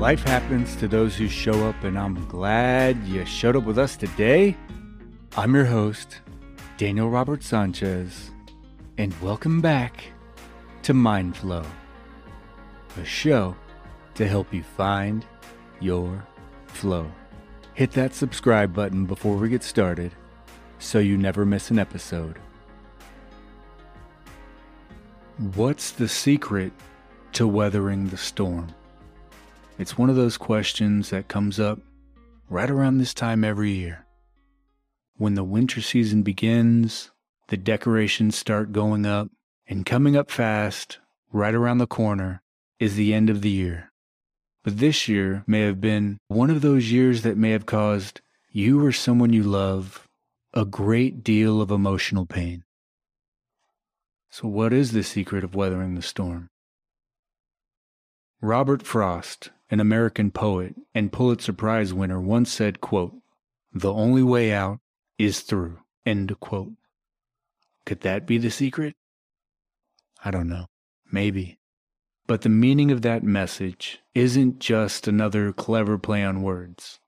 Life happens to those who show up, and I'm glad you showed up with us today. I'm your host, Daniel Robert Sanchez, and welcome back to Mind Flow, a show to help you find your flow. Hit that subscribe button before we get started so you never miss an episode. What's the secret to weathering the storm? It's one of those questions that comes up right around this time every year. When the winter season begins, the decorations start going up, and coming up fast, right around the corner, is the end of the year. But this year may have been one of those years that may have caused you or someone you love a great deal of emotional pain. So, what is the secret of weathering the storm? Robert Frost, an American poet and Pulitzer Prize winner, once said, quote, The only way out is through. End quote. Could that be the secret? I don't know. Maybe. But the meaning of that message isn't just another clever play on words.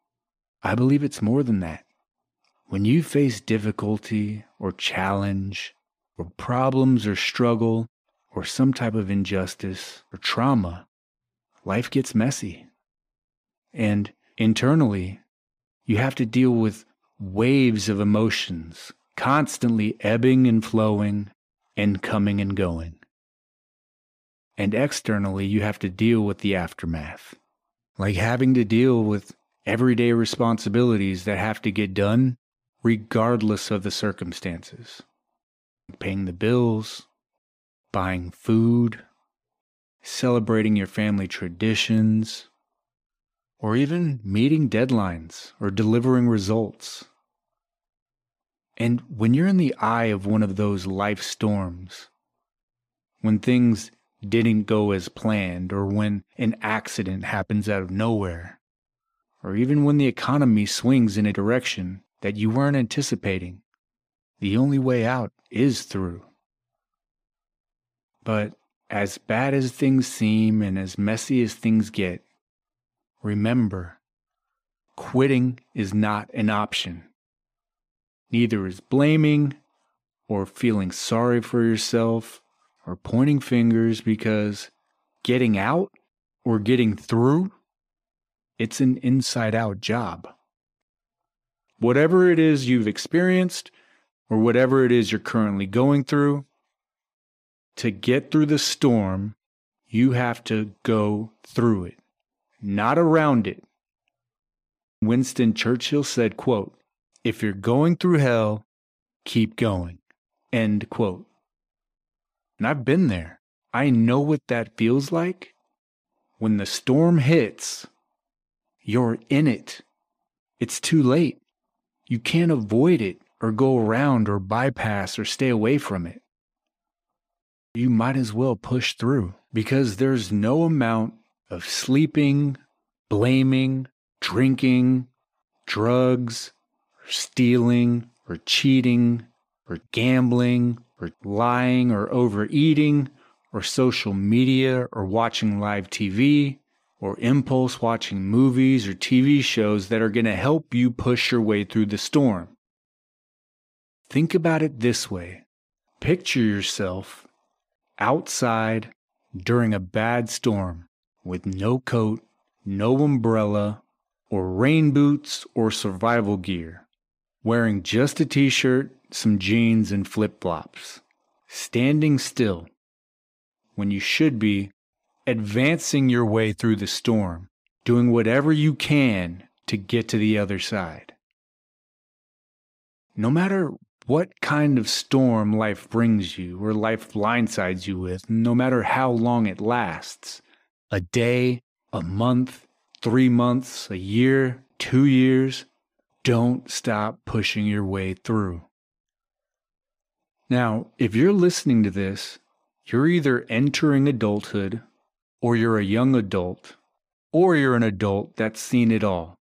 I believe it's more than that. When you face difficulty or challenge or problems or struggle or some type of injustice or trauma, life gets messy. And internally, you have to deal with waves of emotions constantly ebbing and flowing and coming and going. And externally, you have to deal with the aftermath, like having to deal with everyday responsibilities that have to get done regardless of the circumstances paying the bills, buying food, celebrating your family traditions, or even meeting deadlines or delivering results. And when you're in the eye of one of those life storms, when things didn't go as planned, or when an accident happens out of nowhere, or even when the economy swings in a direction that you weren't anticipating, the only way out is through. But as bad as things seem and as messy as things get, remember, quitting is not an option. Neither is blaming or feeling sorry for yourself or pointing fingers because getting out or getting through, it's an inside out job. Whatever it is you've experienced or whatever it is you're currently going through, to get through the storm, you have to go through it, not around it. Winston Churchill said, quote, if you're going through hell, keep going, end quote. And I've been there. I know what that feels like. When the storm hits, you're in it. It's too late. You can't avoid it or go around or bypass or stay away from it. You might as well push through because there's no amount of sleeping, blaming, drinking, drugs, or stealing, or cheating, or gambling, or lying, or overeating, or social media, or watching live TV, or impulse watching movies or TV shows that are going to help you push your way through the storm. Think about it this way picture yourself outside during a bad storm with no coat, no umbrella, or rain boots or survival gear, wearing just a t shirt, some jeans, and flip flops, standing still when you should be advancing your way through the storm, doing whatever you can to get to the other side. No matter what kind of storm life brings you or life blindsides you with, no matter how long it lasts a day, a month, three months, a year, two years don't stop pushing your way through. Now, if you're listening to this, you're either entering adulthood or you're a young adult, or you're an adult that's seen it all.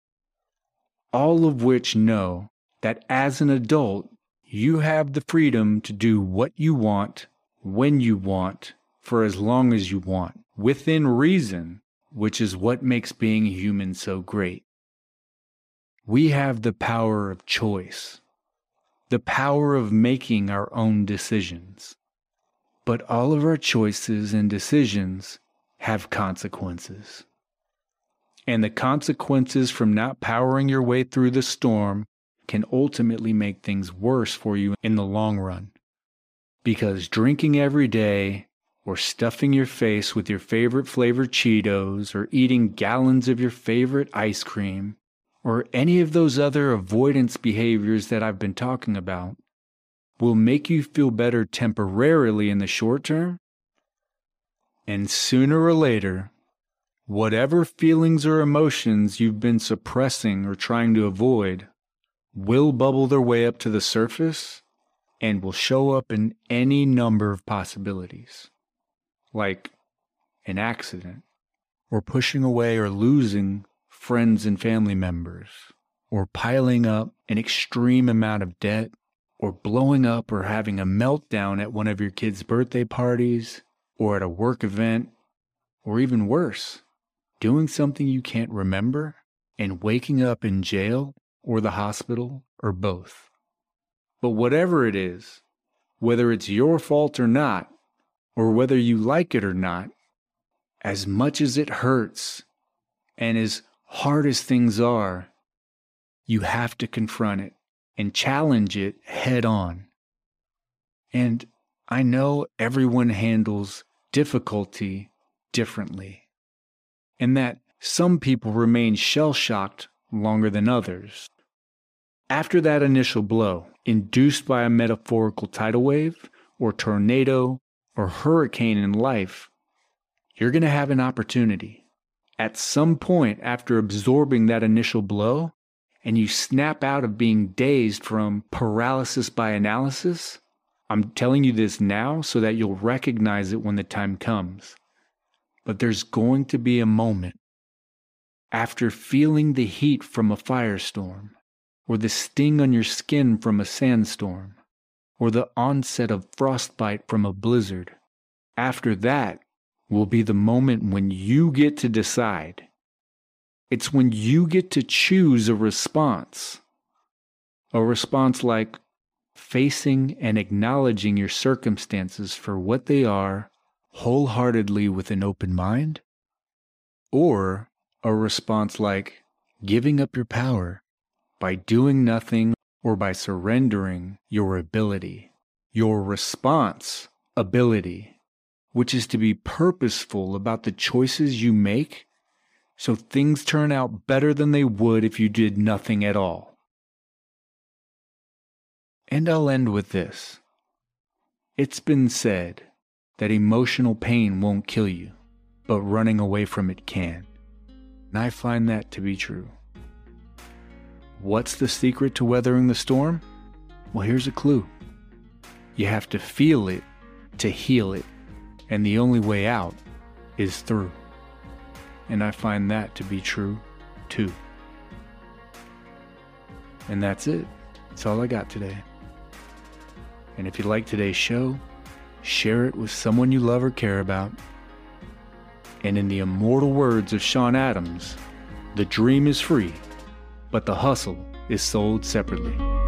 All of which know that as an adult, you have the freedom to do what you want, when you want, for as long as you want, within reason, which is what makes being human so great. We have the power of choice, the power of making our own decisions. But all of our choices and decisions have consequences. And the consequences from not powering your way through the storm can ultimately make things worse for you in the long run. Because drinking every day, or stuffing your face with your favorite flavored Cheetos, or eating gallons of your favorite ice cream, or any of those other avoidance behaviors that I've been talking about, will make you feel better temporarily in the short term. And sooner or later, whatever feelings or emotions you've been suppressing or trying to avoid will bubble their way up to the surface and will show up in any number of possibilities, like an accident, or pushing away or losing friends and family members, or piling up an extreme amount of debt, or blowing up or having a meltdown at one of your kids' birthday parties, or at a work event, or even worse, doing something you can't remember and waking up in jail or the hospital or both. But whatever it is, whether it's your fault or not, or whether you like it or not, as much as it hurts and as hard as things are, you have to confront it and challenge it head on. And I know everyone handles difficulty differently, and that some people remain shell shocked longer than others. After that initial blow, induced by a metaphorical tidal wave, or tornado, or hurricane in life, you're going to have an opportunity. At some point after absorbing that initial blow, and you snap out of being dazed from paralysis by analysis, I'm telling you this now so that you'll recognize it when the time comes. But there's going to be a moment after feeling the heat from a firestorm or the sting on your skin from a sandstorm, or the onset of frostbite from a blizzard. After that will be the moment when you get to decide. It's when you get to choose a response. A response like facing and acknowledging your circumstances for what they are wholeheartedly with an open mind, or a response like giving up your power by doing nothing or by surrendering your ability, your response ability, which is to be purposeful about the choices you make so things turn out better than they would if you did nothing at all. And I'll end with this. It's been said that emotional pain won't kill you, but running away from it can. And I find that to be true. What's the secret to weathering the storm? Well, here's a clue you have to feel it to heal it, and the only way out is through. And I find that to be true too. And that's it. That's all I got today. And if you like today's show, share it with someone you love or care about. And in the immortal words of Sean Adams, the dream is free but the hustle is sold separately.